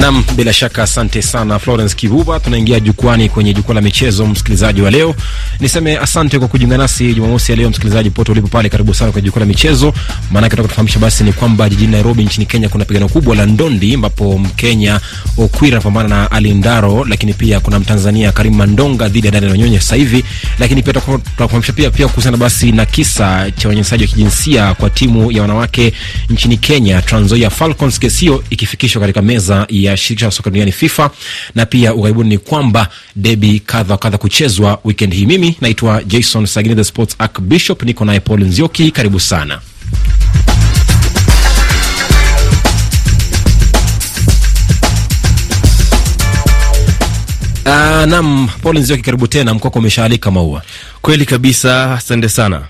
Nam, bila shaka asante sana Florence Kibuba. Tunaingia jukwani kwenye jukwaa la michezo, msikilizaji wa leo. Niseme asante kwa kujiunga nasi Jumamosi ya leo, msikilizaji pote ulipo pale, karibu sana kwenye jukwaa la michezo. Maanake tunataka kufahamisha basi ni kwamba jijini Nairobi nchini Kenya kuna pigano kubwa la ndondi, ambapo Mkenya Okwira anapambana na Alindaro, lakini pia kuna Mtanzania Karim Mandonga dhidi ya Daniel Wanyonye sasa hivi, lakini pia tutakufahamisha pia pia kuhusiana basi na kisa cha unyanyasaji wa kijinsia kwa timu ya wanawake nchini Kenya, Trans Nzoia Falcons, kesi hiyo ikifikishwa katika meza ya shirikisho la soka duniani FIFA, na pia ughaibuni ni kwamba debi kadha kadha kuchezwa wikendi hii. Mimi naitwa Jason Sagini, the sports archbishop, niko naye Paul Nzioki. Karibu sana. Uh, nam Paul Nzioki, karibu tena. Mkoko umeshaalika maua. Kweli kabisa, asante sana.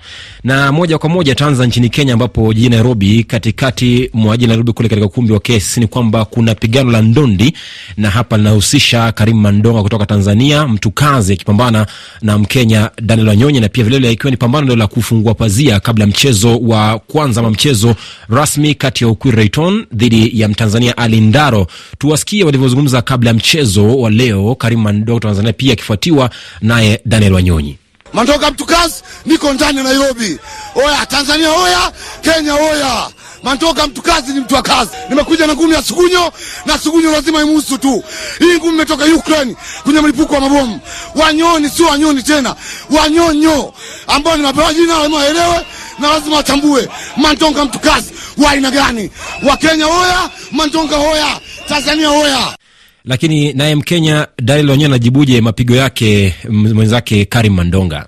Na moja kwa moja taanza nchini Kenya, ambapo jijini Nairobi, katikati mwa jijini Nairobi kule katika ukumbi wa KCC ni kwamba kuna pigano la ndondi, na hapa linahusisha Karim Mandonga kutoka Tanzania, mtukazi akipambana na Mkenya Daniel Wanyonyi, na pia vilevile ikiwa ni pambano la kufungua pazia kabla mchezo wa kwanza ama mchezo rasmi kati ya Okwiri Rayton dhidi ya Mtanzania Ali Ndaro. Tuwasikie walivyozungumza kabla ya mchezo wa leo, Karim Mandonga Tanzania pia akifuatiwa naye Daniel Wanyonyi. Mandoka Mtukas, niko ndani Nairobi. Oya Tanzania, oya Kenya, oya Mandoka mtukazi ni mtu wa kazi. Nimekuja na ngumi ya Sugunyo na Sugunyo lazima imuhusu tu. Hii ngumi imetoka Ukraine kwenye mlipuko wa mabomu. Wanyoni sio wanyoni tena, wanyonyo ambao nimepewa jina, lazima waelewe na lazima watambue. Mandonga mtukazi wa aina gani? Wa Kenya oya, Mandonga oya, Tanzania oya. Lakini naye Mkenya Daniel Wanyonyi anajibuje mapigo yake mwenzake Karim Mandonga?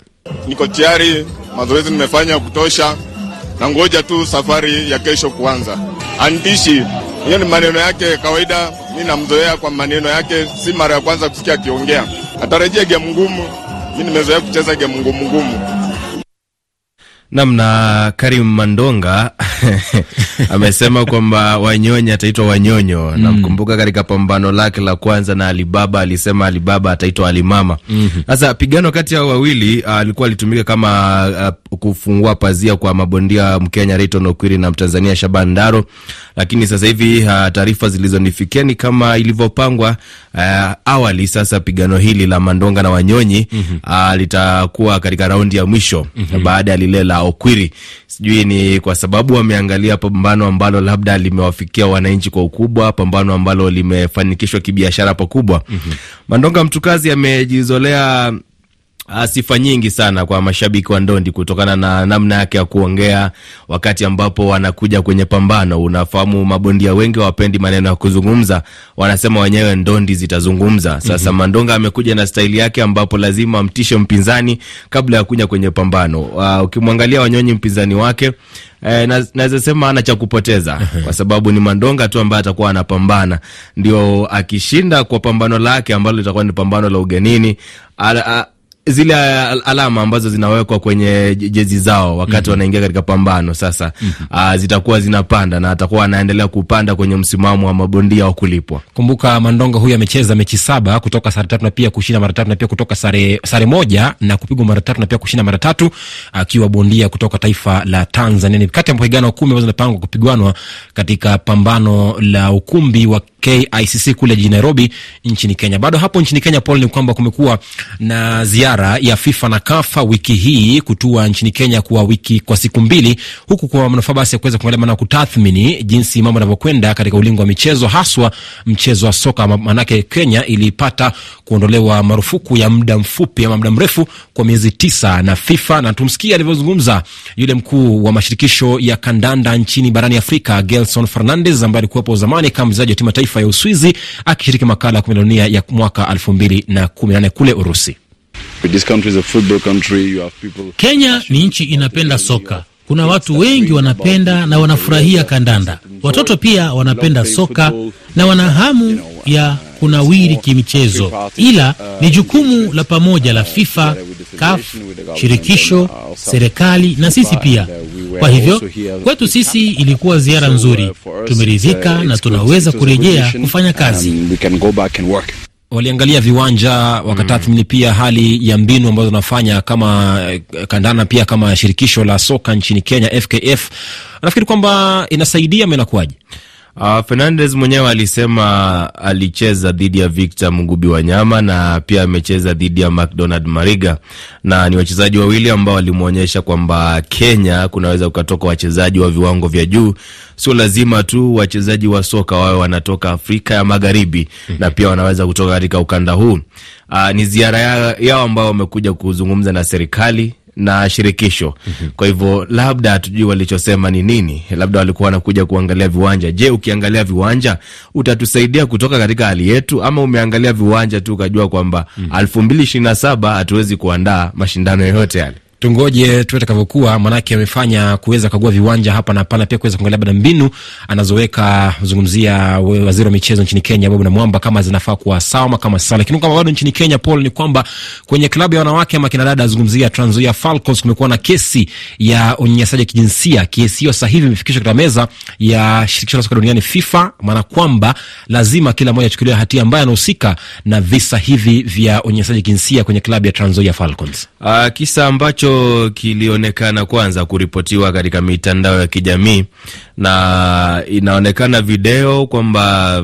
Niko tayari, mazoezi nimefanya kutosha, na ngoja tu safari ya kesho kuanza. Andishi hiyo ni maneno yake kawaida, mi namzoea kwa maneno yake, si mara ya kwanza kusikia akiongea. Atarejea gemu ngumu, mi nimezoea kucheza gemu ngumu ngumu namna Karim Mandonga amesema kwamba Wanyonyi ataitwa Wanyonyo. Mm. Namkumbuka katika pambano lake la kwanza na Alibaba alisema Alibaba ataitwa Alimama. Sasa mm -hmm. pigano kati ya wawili alikuwa uh, alitumika kama uh, kufungua pazia kwa mabondia Mkenya Rayton Okwiri na Mtanzania Shaban Ndaro, lakini sasa hivi uh, taarifa zilizonifikia ni kama ilivyopangwa uh, awali. Sasa pigano hili la Mandonga na Wanyonyi mm -hmm. uh, litakuwa katika raundi ya mwisho mm -hmm. baada ya lile la Okwiri. Sijui ni kwa sababu wameangalia pambano ambalo labda limewafikia wananchi kwa ukubwa, pambano ambalo limefanikishwa kibiashara pakubwa. mm -hmm. Mandonga mtukazi amejizolea sifa nyingi sana kwa mashabiki wa ndondi kutokana na namna yake ya kuongea wakati ambapo wanakuja kwenye pambano. Unafahamu, mabondia wengi hawapendi maneno ya kuzungumza, wanasema wenyewe ndondi zitazungumza. Sasa mm -hmm. Mandonga amekuja na staili yake ambapo lazima amtishe mpinzani kabla ya kuja kwenye pambano. Uh, ukimwangalia Wanyonyi mpinzani wake Eh, naweza sema ana cha kupoteza kwa sababu ni Mandonga tu ambaye atakuwa anapambana, ndio akishinda kwa pambano lake ambalo litakuwa ni pambano la ugenini zile alama ambazo zinawekwa kwenye jezi zao wakati mm -hmm. wanaingia katika pambano sasa, mm -hmm. uh, zitakuwa zinapanda na atakuwa anaendelea kupanda kwenye msimamo wa mabondia wa kulipwa. Kumbuka Mandonga huyu amecheza mechi saba kutoka sare tatu na pia kushinda mara tatu na pia kutoka sare, sare moja na kupigwa mara tatu na pia kushinda mara tatu akiwa bondia kutoka taifa la Tanzania. Ni kati ya mapigano kumi ambazo zinapangwa kupigwanwa katika pambano la ukumbi wa KICC kule jijini Nairobi nchini Kenya. Bado hapo nchini Kenya, Paul, ni kwamba kumekuwa na ziara ya FIFA na KAFA wiki hii kutua nchini Kenya kwa wiki kwa siku mbili, huku kwa manufaa basi ya kuweza kuangalia maana kutathmini jinsi mambo yanavyokwenda katika ulingo wa michezo, haswa mchezo wa soka. Manake Kenya ilipata kuondolewa marufuku ya muda mfupi ama muda mrefu kwa miezi tisa na FIFA, na tumsikia alivyozungumza yule mkuu wa mashirikisho ya kandanda nchini barani Afrika Gelson Fernandes ambaye alikuwepo zamani kama mchezaji wa timu taifa ya Uswizi akishiriki makala ya kombe la dunia ya mwaka elfu mbili na kumi na nane kule Urusi. Kenya ni nchi inapenda soka. Kuna watu wengi wanapenda na wanafurahia kandanda. Watoto pia wanapenda soka na wana hamu ya kunawiri kimichezo, ila ni jukumu la pamoja la FIFA, CAF, shirikisho, serikali na sisi pia. Kwa hivyo kwetu sisi ilikuwa ziara nzuri, tumeridhika na tunaweza kurejea kufanya kazi. Waliangalia viwanja wakatathmini mm. pia hali ya mbinu ambazo wanafanya kama kandana, pia kama shirikisho la soka nchini Kenya FKF. Nafikiri kwamba inasaidia ama inakuwaje? Uh, Fernandes mwenyewe alisema alicheza dhidi ya Victor Mugubi Wanyama na pia amecheza dhidi ya McDonald Mariga, na ni wachezaji wawili ambao walimwonyesha kwamba Kenya kunaweza kukatoka wachezaji wa viwango vya juu. Sio lazima tu wachezaji wa soka wawe wanatoka Afrika ya Magharibi mm -hmm. na pia wanaweza kutoka katika ukanda huu. Uh, ni ziara yao ambao wamekuja kuzungumza na serikali na shirikisho -hmm. Kwa hivyo labda hatujui walichosema ni nini, labda walikuwa wanakuja kuangalia viwanja. Je, ukiangalia viwanja utatusaidia kutoka katika hali yetu, ama umeangalia viwanja tu ukajua kwamba elfu mbili ishirini na saba hatuwezi kuandaa mashindano yoyote yale? Tungoje tuwe takavyokuwa, manake amefanya kuweza kagua viwanja hapa na pale, pia kuweza kuangalia bada mbinu anazoweka zungumzia waziri wa michezo nchini Kenya Bob Namwamba, kama zinafaa kuwa sawa ama kama sawa. Lakini kama bado nchini Kenya, Paul, ni kwamba kwenye klabu ya wanawake ama kina dada, azungumzia Trans Nzoia Falcons, kumekuwa na kesi ya unyanyasaji wa kijinsia. Kesi hiyo sasa hivi imefikishwa katika meza ya shirikisho la soka duniani FIFA, maana kwamba lazima kila mmoja achukuliwe hatia ambaye anahusika na visa hivi vya unyanyasaji wa kijinsia kwenye klabu ya Trans Nzoia Falcons. Uh, kisa ambacho kilionekana kwanza kuripotiwa katika mitandao ya kijamii na inaonekana video kwamba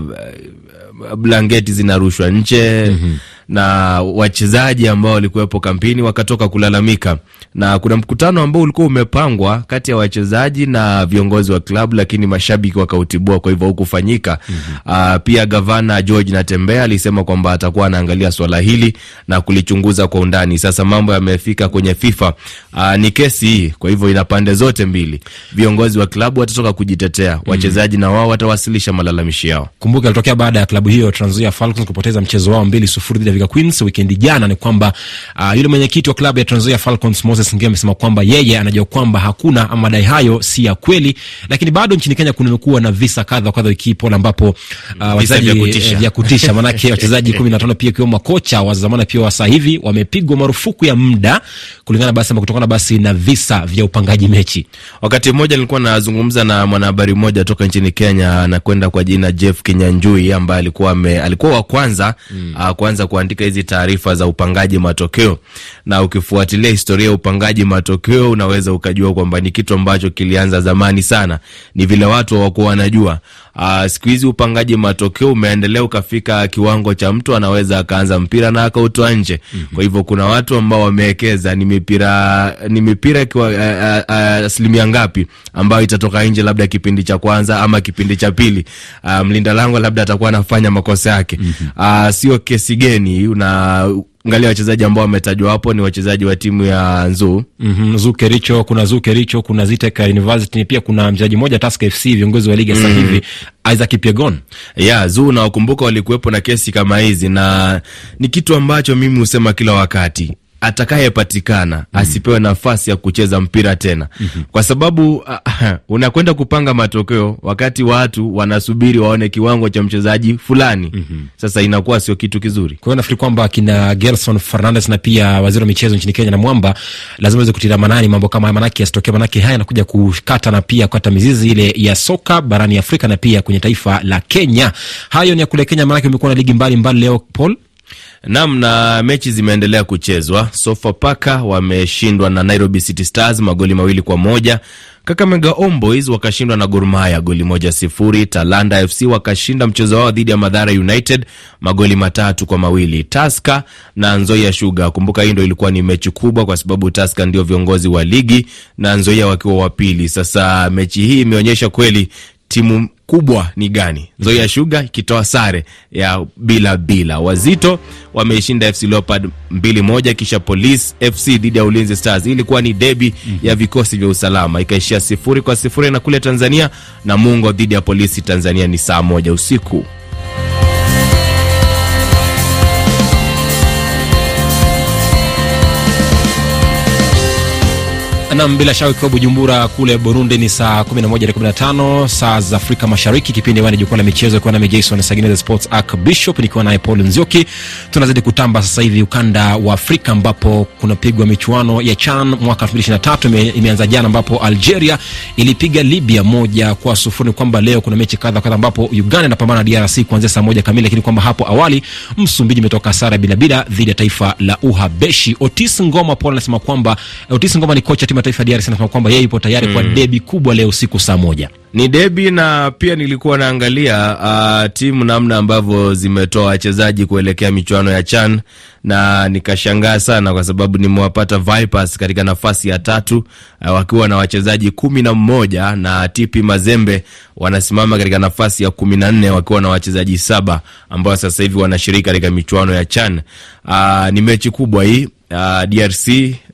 blanketi zinarushwa nje mm -hmm. Na wachezaji ambao walikuwepo kampini wakatoka kulalamika, na kuna mkutano ambao ulikuwa umepangwa kati ya wachezaji na viongozi wa klabu, lakini mashabiki wakautibua, kwa hivyo hukufanyika. mm -hmm. Uh, pia gavana George Natembea alisema kwamba atakuwa anaangalia swala hili na kulichunguza kwa undani. Sasa mambo yamefika kwenye FIFA. Uh, ni kesi hii, kwa hivyo ina pande zote mbili. Viongozi wa klabu watatoka kujitetea, wachezaji mm -hmm. na wao watawasilisha malalamishi yao. Kumbuka alitokea baada ya klabu hiyo Trans Nzoia Falcons kupoteza mchezo wao mbili sufuri dhidi ya Queens wikendi jana. Ni kwamba uh, yule mwenyekiti wa klabu ya Trans Nzoia Falcons Moses Ngio amesema kwamba yeye anajua kwamba hakuna ama madai hayo si ya kweli, lakini bado nchini Kenya kumekuwa na visa kadha kadha wiki pole ambapo uh, wachezaji vya kutisha manake wachezaji kumi na tano pia kiwemo makocha wa zamani pia wa sasa hivi wamepigwa marufuku ya muda kulingana basi ama kutokana basi na visa vya upangaji mechi. Wakati mmoja nilikuwa nazungumza na mwanahabari mmoja toka nchini Kenya anakwenda kwa jina Jeff Kinyanjui ambaye alikuwa me, alikuwa wa kwanza mm. uh, kwanza kuandika hizi taarifa za upangaji matokeo, na ukifuatilia historia ya upangaji matokeo unaweza ukajua kwamba ni kitu ambacho kilianza zamani sana, ni vile watu hawakuwa wanajua. Uh, siku hizi upangaji matokeo umeendelea ukafika kiwango cha mtu anaweza akaanza mpira na akautoa nje. mm -hmm. Kwa hivyo kuna watu ambao wamewekeza ni mipira ni mipira kwa asilimia uh, uh, ngapi ambayo itatoka nje labda kipindi cha kwanza ama kipindi cha pili. Uh, mlinda lango labda atakuwa anafanya makosa yake. mm -hmm. Uh, sio kesi geni una angalia wachezaji ambao wametajwa hapo ni wachezaji wa timu ya Nzu. mm -hmm. Nzuu Kericho, kuna zu Kericho, kuna Ziteka University, pia kuna mchezaji mmoja Tusker FC, viongozi wa ligi sasa hivi mm -hmm. Isaac Piegon ya yeah, Zu na wakumbuka walikuwepo na kesi kama hizi, na ni kitu ambacho mimi husema kila wakati atakayepatikana mm -hmm. asipewe nafasi ya kucheza mpira tena mm -hmm. kwa sababu uh, unakwenda kupanga matokeo wakati watu wanasubiri waone kiwango cha mchezaji fulani mm -hmm. Sasa inakuwa sio kitu kizuri. Kwa hiyo nafikiri kwamba kina Gerson Fernandes na pia waziri wa michezo nchini Kenya na Mwamba lazima weze kutilia manani mambo kama haya, manake yasitokea, manake haya yanakuja kukata na pia kukata mizizi ile ya soka barani Afrika na pia kwenye taifa la Kenya. Hayo ni ya kule Kenya, manake umekuwa na ligi mbalimbali leo Paul Nam na mechi zimeendelea kuchezwa. Sofapaka wameshindwa na Nairobi City Stars magoli mawili kwa moja. Kakamega Omboys wakashindwa na Gor Mahia goli moja sifuri. Talanda FC wakashinda mchezo wao dhidi ya Madhara United magoli matatu kwa mawili. Taska na Nzoia Sugar, kumbuka hii ndo ilikuwa ni mechi kubwa kwa sababu Taska ndio viongozi wa ligi na Nzoia wakiwa wa pili. Sasa mechi hii imeonyesha kweli timu kubwa ni gani. Nzoia Sugar ikitoa sare ya bila bila. Wazito wameishinda FC Leopard mbili moja, kisha Police FC dhidi ya Ulinzi Stars. Ilikuwa ni debi mm -hmm. ya vikosi vya usalama, ikaishia sifuri kwa sifuri. Na kule Tanzania Namungo dhidi ya Polisi Tanzania ni saa moja usiku. Nam, bila shaka ukiwa Bujumbura kule Burundi ni saa 11 na 15 saa za Afrika Mashariki. Kipindi wani jukwaa la michezo ikiwa nami Jason Sagine the Sports Arc Bishop nikiwa naye Paul Nzioki. Tunazidi kutamba sasa hivi ukanda wa Afrika ambapo kunapigwa michuano ya CHAN mwaka 2023 ime, imeanza jana ambapo Algeria ilipiga Libya moja kwa sufuri. Kwamba leo kuna mechi kadha kadha ambapo Uganda inapambana na DRC kuanzia saa moja kamili, lakini kwamba hapo awali Msumbiji imetoka sare bila bila dhidi ya taifa la Uhabeshi. Otis Ngoma Paul anasema kwamba Otis Ngoma ni kocha timu taifa DRC anasema kwamba yeye yupo tayari kwa debi kubwa leo usiku saa moja. Ni debi na pia nilikuwa naangalia uh, timu namna ambavyo zimetoa wachezaji kuelekea michuano ya CHAN na nikashangaa sana kwa sababu nimewapata Vipers katika nafasi ya tatu uh, wakiwa na wachezaji kumi na mmoja na TP Mazembe wanasimama katika nafasi ya kumi na nne wakiwa na wachezaji saba ambao sasa hivi wanashiriki katika michuano ya CHAN. Uh, ni mechi kubwa hii uh, DRC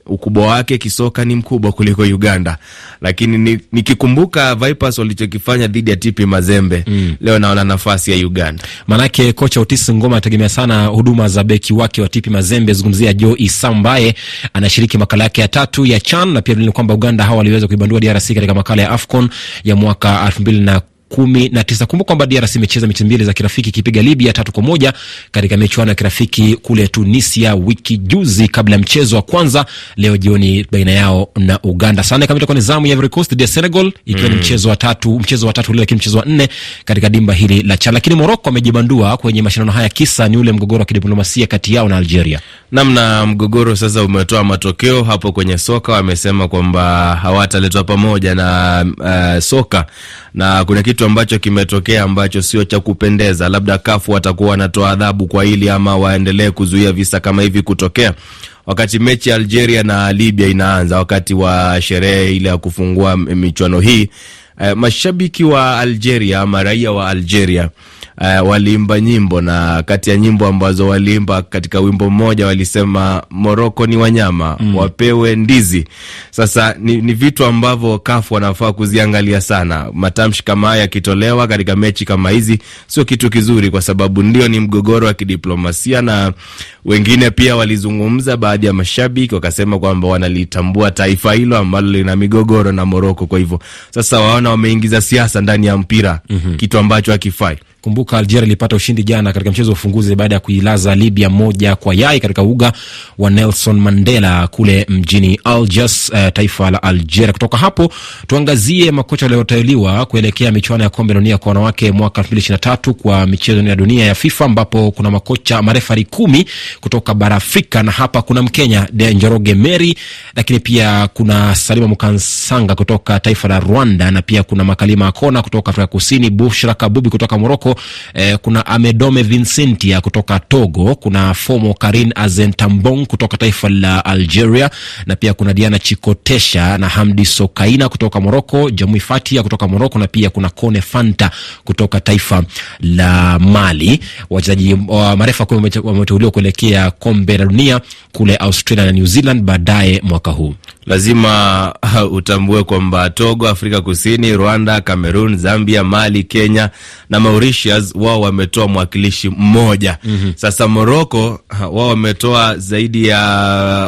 ukubwa wake kisoka ni mkubwa kuliko Uganda, lakini nikikumbuka ni Vipers walichokifanya dhidi ya TP Mazembe mm. Leo naona nafasi ya Uganda, maanake kocha Otis Ngoma anategemea sana huduma za beki wake wa TP Mazembe, zungumzia Joe Issa ambaye anashiriki makala yake ya tatu ya CHAN na pia ni kwamba Uganda hawa waliweza kuibandua DRC katika makala ya AFCON ya mwaka elfu mbili na kumi na tisa. Kumbuka kwamba DRC imecheza mechi mbili za kirafiki ikipiga Libya tatu kwa moja katika michuano ya kirafiki kule Tunisia wiki juzi, kabla ya mchezo wa kwanza leo jioni baina yao na Uganda. Sana kamita kwa nizamu ya Ivory Coast dhidi ya Senegal, ikiwa ni mchezo wa tatu, mchezo wa tatu leo, lakini mchezo wa nne katika dimba hili la CHAN. Lakini Morocco amejibandua kwenye mashindano haya, kisa ni ule mgogoro wa kidiplomasia kati yao na Algeria. Namna mgogoro sasa umetoa matokeo hapo kwenye soka, wamesema kwamba hawataletwa pamoja na uh, soka na kuna kitu ambacho kimetokea ambacho sio cha kupendeza. Labda kafu watakuwa wanatoa adhabu kwa hili ama waendelee kuzuia visa kama hivi kutokea. Wakati mechi ya Algeria na Libya inaanza, wakati wa sherehe ile ya kufungua michuano hii, uh, mashabiki wa Algeria ama raia wa Algeria Uh, waliimba nyimbo na kati ya nyimbo ambazo waliimba katika wimbo mmoja walisema Moroko ni wanyama mm, wapewe ndizi. Sasa ni, ni vitu ambavyo kafu wanafaa kuziangalia sana. Matamshi kama haya yakitolewa katika mechi kama hizi sio kitu kizuri, kwa sababu ndio ni mgogoro wa kidiplomasia, na wengine pia walizungumza, baadhi ya mashabiki wakasema kwamba wanalitambua taifa hilo ambalo lina migogoro na Moroko. Kwa hivyo sasa waona wameingiza siasa ndani ya mpira mm -hmm. kitu ambacho hakifai. Kumbuka Algeria ilipata ushindi jana katika mchezo wa ufunguzi baada ya kuilaza Libya moja kwa yai katika uga wa Nelson Mandela kule mjini Algiers, uh, taifa la Algeria. Kutoka hapo tuangazie makocha walioteuliwa kuelekea michuano ya kombe la dunia kwa wanawake mwaka 2023 kwa michezo ya dunia ya FIFA, ambapo kuna makocha marefari kumi kutoka bara Afrika, na hapa kuna Mkenya Njoroge Mary, lakini pia kuna Salima Mukansanga kutoka taifa la Rwanda, na pia kuna Makalima Akona kutoka Afrika Kusini, Bushra Kabubi kutoka Moroko Eh, kuna Amedome Vincentia kutoka Togo, kuna Fomo Karin Azentambong kutoka taifa la Algeria, na pia kuna Diana Chikotesha na Hamdi Sokaina kutoka Moroko, Jamui Fatia kutoka Moroko, na pia kuna Kone Fanta kutoka taifa la Mali. Wachezaji wa marefa kumi wameteuliwa kuelekea kombe la dunia kule Australia na New Zealand baadaye mwaka huu. Lazima uh, utambue kwamba Togo, Afrika Kusini, Rwanda, Cameroon, Zambia, Mali, Kenya na Mauritius wao wametoa mwakilishi mmoja. mm -hmm. Sasa Morocco wao wametoa zaidi ya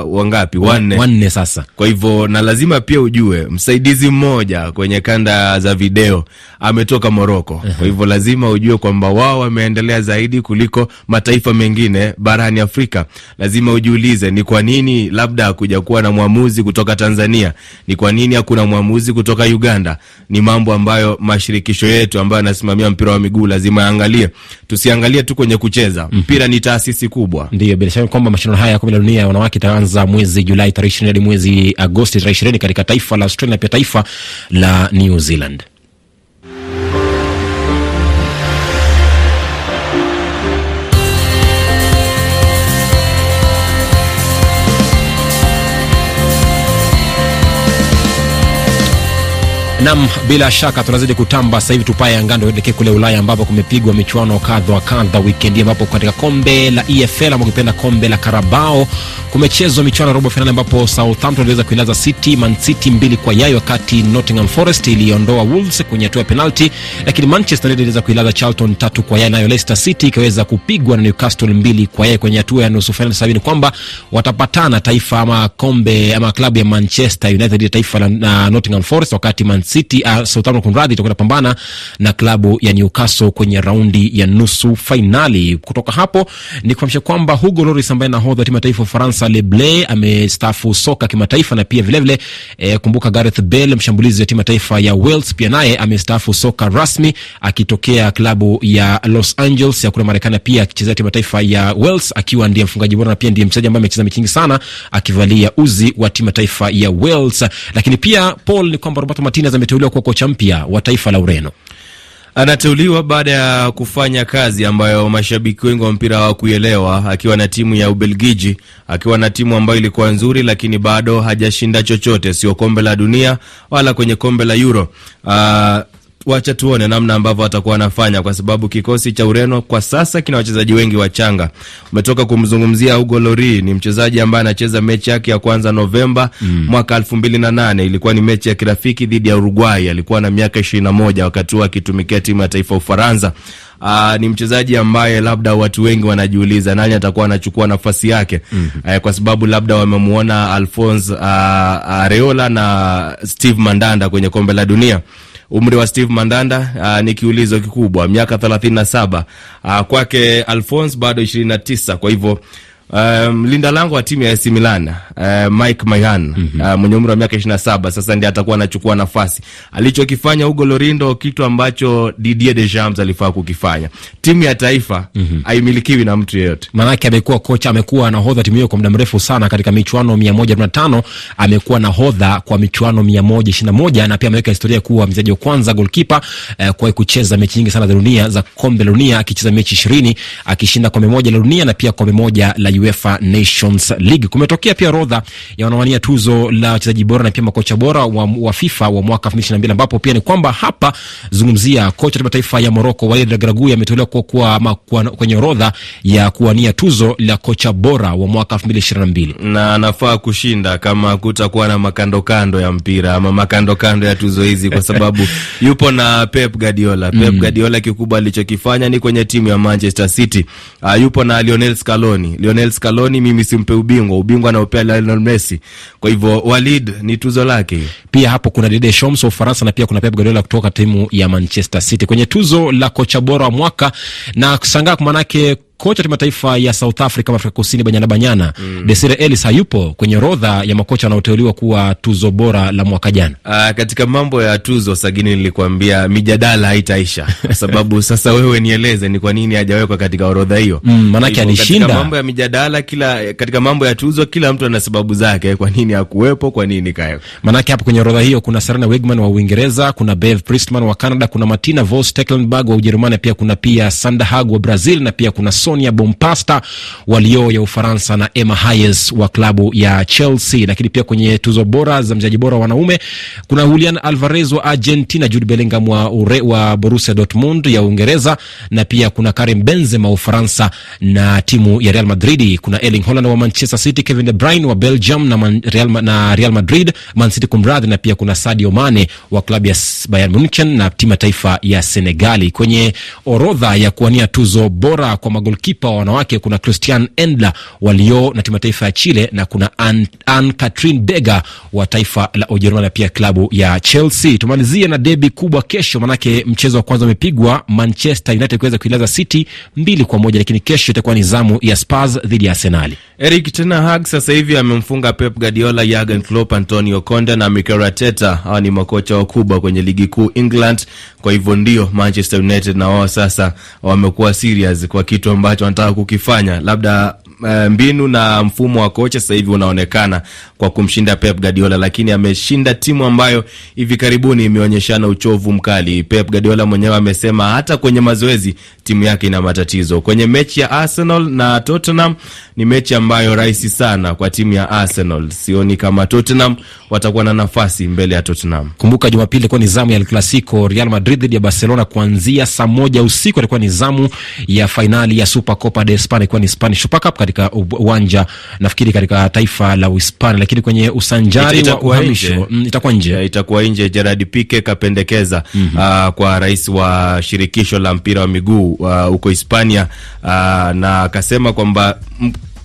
wangapi? Wanne, wanne sasa. Kwa hivyo na lazima pia ujue msaidizi mmoja kwenye kanda za video ametoka Morocco. uh -huh. Kwa hivyo lazima ujue kwamba wao wameendelea zaidi kuliko mataifa mengine barani Afrika. Lazima ujiulize ni kwa nini labda hakuja kuwa na mwamuzi kutoka Tanzania, ni kwa nini hakuna mwamuzi kutoka Uganda? Ni mambo ambayo mashirikisho yetu ambayo yanasimamia mpira wa miguu lazima yaangalie. Tusiangalie tu kwenye kucheza mpira. mm -hmm. Ni taasisi kubwa. Ndio, bila shaka kwamba mashindano haya ya kombe la dunia ya wanawake itaanza mwezi Julai tarehe ishirini hadi mwezi Agosti tarehe ishirini katika taifa la Australia na pia taifa la New Zealand. Nam, bila shaka tunazidi kutamba sasa hivi, tupae angani tuelekee kule Ulaya ambapo kumepigwa michuano kadha wa kadha wikendi, ambapo katika kombe la EFL ama ukipenda kombe la Karabao kumechezwa michuano ya robo finali, ambapo Southampton iliweza kuilaza City Man City mbili kwa yai, wakati Nottingham Forest iliondoa Wolves kwenye hatua ya penalti, lakini Manchester United iliweza kuilaza Charlton tatu kwa yai, nayo Leicester City ikaweza kupigwa na Newcastle mbili kwa yai kwenye hatua ya nusu finali. Sasa ni kwamba watapatana taifa ama kombe ama klabu ya Manchester United taifa la Nottingham Forest, wakati Man City City uh, Southampton kunradhi, itakwenda pambana na klabu ya Newcastle kwenye raundi ya nusu fainali. Kutoka hapo ni kufahamisha kwamba Hugo Loris ambaye nahodha timu ya taifa Ufaransa Leble amestaafu soka kimataifa, na pia vilevile vile, eh, kumbuka Gareth Bale mshambulizi wa timu ya taifa ya Wales pia naye amestaafu soka rasmi akitokea klabu ya Los Angeles ya kule Marekani, pia akichezea timu ya taifa ya Wales akiwa ndiye mfungaji bora na pia ndiye mchezaji ambaye amecheza mechi nyingi sana akivalia uzi wa timu ya taifa ya Wales. Lakini pia Paul, ni kwamba Roberto Martinez ameteuliwa kuwa kocha mpya wa taifa la Ureno. Anateuliwa baada ya kufanya kazi ambayo mashabiki wengi wa mpira hawakuelewa, akiwa na timu ya Ubelgiji, akiwa na timu ambayo ilikuwa nzuri, lakini bado hajashinda chochote, sio kombe la dunia wala kwenye kombe la Euro. Uh, wacha tuone namna ambavyo atakuwa anafanya, kwa sababu kikosi cha Ureno kwa sasa kina wachezaji wengi wachanga. Umetoka kumzungumzia Hugo Lloris, ni mchezaji ambaye anacheza mechi yake ya kwanza Novemba mm. mwaka elfu mbili na nane. Ilikuwa ni mechi ya kirafiki dhidi ya Uruguay. Alikuwa na miaka ishirini na moja wakati huo akitumikia timu ya taifa Ufaransa. Aa, ni mchezaji ambaye labda watu wengi wanajiuliza nani atakuwa anachukua nafasi yake mm -hmm. Aa, kwa sababu labda wamemuona Alphonse uh, Areola na Steve Mandanda kwenye kombe la dunia. Umri wa Steve Mandanda uh, ni kiulizo kikubwa, miaka thelathini na saba. Uh, kwake Alphonse bado ishirini na tisa. Kwa hivyo Um, linda lango wa timu ya AC Milan uh, Mike Maignan mm -hmm. uh, mwenye umri wa miaka ishirini na saba sasa ndiye atakuwa anachukua nafasi. Alichokifanya Hugo Lorindo, kitu ambacho Didier Deschamps alifaa kukifanya. Timu ya taifa mm -hmm. na mtu yeyote, maanake amekuwa kocha, amekuwa nahodha timu hiyo kwa muda mrefu sana. Katika michuano mia moja na tano amekuwa nahodha kwa michuano mia moja ishirini na moja na pia ameweka historia kuwa mchezaji wa kwanza golkipa uh, kuwahi kucheza mechi nyingi sana za dunia za kombe la dunia, akicheza mechi ishirini akishinda kombe moja la dunia na pia kombe moja la UEFA Nations League. Kumetokea pia orodha ya wanawania tuzo la wachezaji bora na pia makocha bora wa, wa FIFA wa mwaka 2022 ambapo pia ni kwamba hapa zungumzia kocha wa taifa ya Morocco Walid Regragui ametolewa kwa, kwa, kwenye orodha ya kuwania tuzo la kocha bora wa mwaka 2022 na anafaa kushinda kama kutakuwa na makandokando ya mpira ama makandokando ya tuzo hizi, kwa sababu yupo na Pep Guardiola. Pep mm. Guardiola kikubwa alichokifanya ni kwenye timu ya Manchester City. Uh, yupo na Lionel Scaloni. Lionel Scaloni mimi simpe ubingwa, ubingwa anaopea Lionel Messi. Kwa hivyo Walid ni tuzo lake. Pia hapo kuna Didier Deschamps wa Ufaransa na pia kuna Pep Guardiola kutoka timu ya Manchester City kwenye tuzo la kocha bora wa mwaka, na kushangaa kwa manake kocha timu taifa ya South Africa, Afrika Kusini, Banyana Banyana mm. Desire Ellis hayupo kwenye orodha ya makocha wanaoteuliwa kuwa tuzo bora la mwaka jana. Uh, katika mambo ya tuzo Sagini, nilikwambia mijadala haitaisha kwa sababu sasa wewe nieleze ni kwa nini hajawekwa katika orodha hiyo. Mm, maanake alishinda. Mambo ya mijadala kila, katika mambo ya tuzo kila mtu ana sababu zake, kwa nini hakuwepo, kwa nini kayo. Maanake hapo kwenye orodha hiyo kuna Serena Wigman wa Uingereza, kuna Bev Priestman wa Canada, kuna Martina Vos Tecklenburg wa Ujerumani, pia kuna pia Sanda Hag wa Brazil na pia kuna Sonia Bompasta wa Lyon ya Ufaransa na Emma Hayes wa klabu ya Chelsea. Lakini pia kwenye tuzo bora za mchezaji bora wanaume kuna Julian Alvarez wa Argentina, Jude Bellingham wa, ure, wa Borussia Dortmund ya Uingereza na pia kuna Karim Benzema wa Ufaransa na timu ya Real Madrid. Kuna Erling Haaland wa Manchester City, Kevin De Bruyne wa Belgium na, man, Real, na Real Madrid, Man City kumradhi, na pia kuna Sadio Mane wa klabu ya Bayern Munich na timu ya taifa ya Senegali. Kwenye orodha ya kuwania tuzo bora kwa magolkipa wa wanawake kuna Christian Endler walio na timu ya taifa ya Chile na kuna Anne Ann Katrin Berger wa taifa la Ujerumani na pia klabu ya Chelsea. Tumalizie na debi kubwa kesho, manake mchezo wa kwanza umepigwa, Manchester United kuweza kuilaza City mbili kwa moja, lakini kesho itakuwa ni zamu ya Spurs dhidi ya Arsenali. Eric ten sasa hivi amemfunga Pep Guardiola, Jurgen Klopp, Antonio Conte na Mikel Arteta. Hawa ni makocha wakubwa kwenye ligi kuu England. Kwa hivyo ndio Manchester United na wao sasa wamekuwa serious kwa kitu ambacho wanataka kukifanya, labda mbinu na mfumo wa kocha sasa hivi unaonekana kwa kumshinda Pep Guardiola, lakini ameshinda timu ambayo hivi karibuni imeonyeshana uchovu mkali. Pep Guardiola mwenyewe amesema hata kwenye mazoezi timu yake ina matatizo. Kwenye mechi ya Arsenal na Tottenham ni mechi ambayo rahisi sana kwa timu ya Arsenal. Sioni kama Tottenham watakuwa na nafasi mbele ya Tottenham. Kumbuka Jumapili ilikuwa ni zamu ya El Clasico, Real Madrid dhidi ya Barcelona kuanzia saa moja usiku. Ilikuwa ni zamu ya fainali ya Super Copa de España, ilikuwa ni Spanish Super Cup katika uwanja nafikiri katika taifa la Uhispania, lakini kwenye usanjari Ita, wa uhamisho mm, itakuwa nje, itakuwa nje. Gerard Pique kapendekeza mm -hmm. uh, kwa rais wa shirikisho la mpira wa miguu huko uh, Hispania uh, na akasema kwamba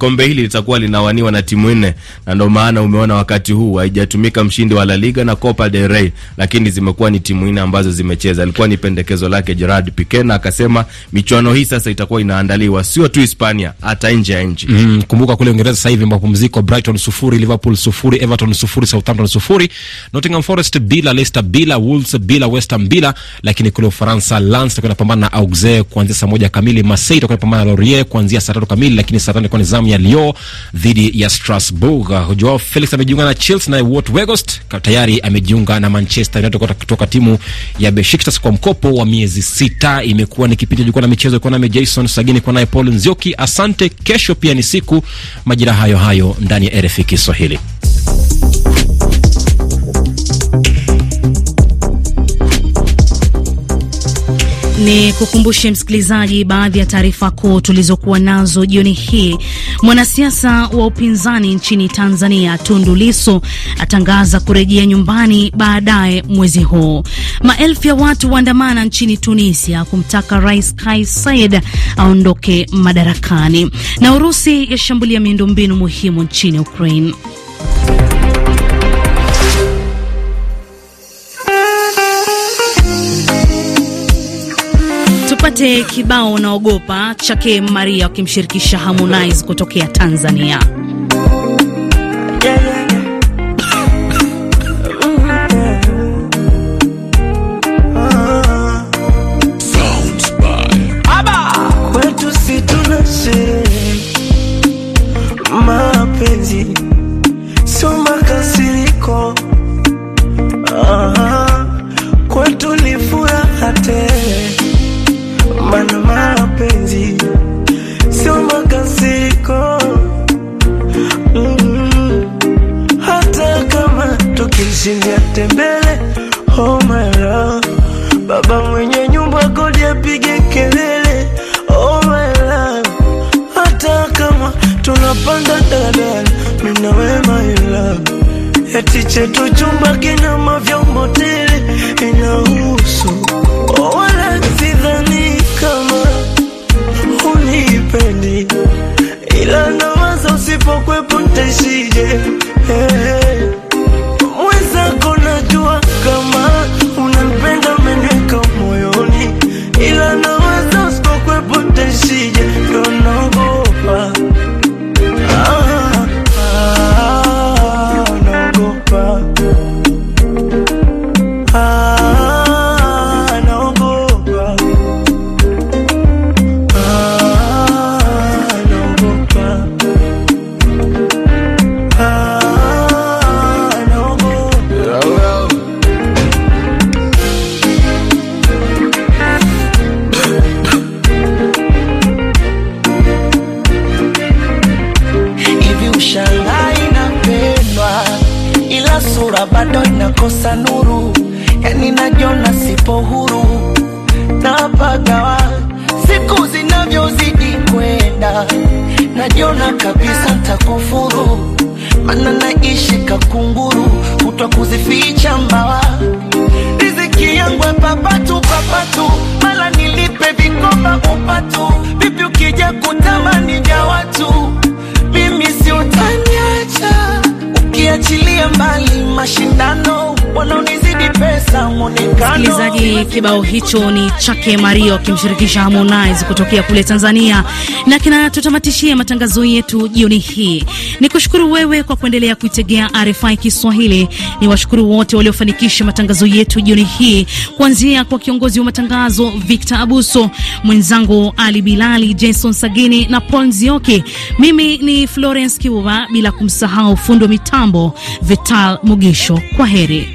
kombe hili litakuwa linawaniwa na timu nne, na ndio maana umeona wakati huu haijatumika mshindi wa La Liga na Copa del Rey, lakini zimekuwa ni timu nne ambazo zimecheza. Ilikuwa ni pendekezo lake Gerard Pique, na akasema michuano hii sasa itakuwa inaandaliwa sio tu Hispania, hata nje ya nchi. Mm, kumbuka kule Uingereza sasa hivi mapumziko, Brighton sufuri, Liverpool sufuri, Everton sufuri, Southampton sufuri, Nottingham Forest bila, Leicester bila, Wolves bila, West Ham bila. Lakini kule Ufaransa, Lens itakuwa inapambana na Auxerre kuanzia saa moja kamili, Marseille itakuwa inapambana na Lorient kuanzia saa tatu kamili, lakini saa tano ni zamu ya Lyon dhidi ya Strasbourg. Joao Felix amejiunga na Chelsea, naye Wout Weghorst tayari amejiunga na Manchester United kutoka timu ya Besiktas kwa mkopo wa miezi sita. Imekuwa ni kipindi jukwaa la michezo, ikuwa nami Jason Sagini, kwa naye Paul Nzioki. Asante. Kesho pia ni siku majira hayo hayo ndani ya RFI Kiswahili. Ni kukumbushe msikilizaji baadhi ya taarifa kuu tulizokuwa nazo jioni hii. Mwanasiasa wa upinzani nchini Tanzania Tundu Lissu atangaza kurejea nyumbani baadaye mwezi huu. Maelfu ya watu waandamana nchini Tunisia kumtaka Rais Kais Saied aondoke madarakani, na Urusi yashambulia miundombinu muhimu nchini Ukraine. Tupate kibao unaogopa chake Maria wakimshirikisha Harmonize kutokea Tanzania. Yeah, yeah. Kodi apige kelele, oh my love. Hata kama tunapanda daladala, mimi na wewe my love, eti chetu chumba kina mavyombo tele, inahusu oh, wala sidhani kama unipendi, ila nawaza usipokwepo ntaishije. Hey, papatu, mala nilipe vikoba upatu, vipi ukija kutamani ja watu? Mimi si utaniacha. Ukiachilia mbali mashindano mwonekano. Msikilizaji, kibao hicho ni chake Mario akimshirikisha Harmonize kutokea kule Tanzania, na kinatutamatishia matangazo yetu jioni hii. Ni kushukuru wewe kwa kuendelea kuitegea RFI Kiswahili. Ni washukuru wote waliofanikisha matangazo yetu jioni hii, kuanzia kwa kiongozi wa matangazo Victor Abuso, mwenzangu Ali Bilali, Jason Sagini na Paul Nzioki. Mimi ni Florence Kiuva, bila kumsahau fundi wa mitambo Vital Mugisho. Kwa heri.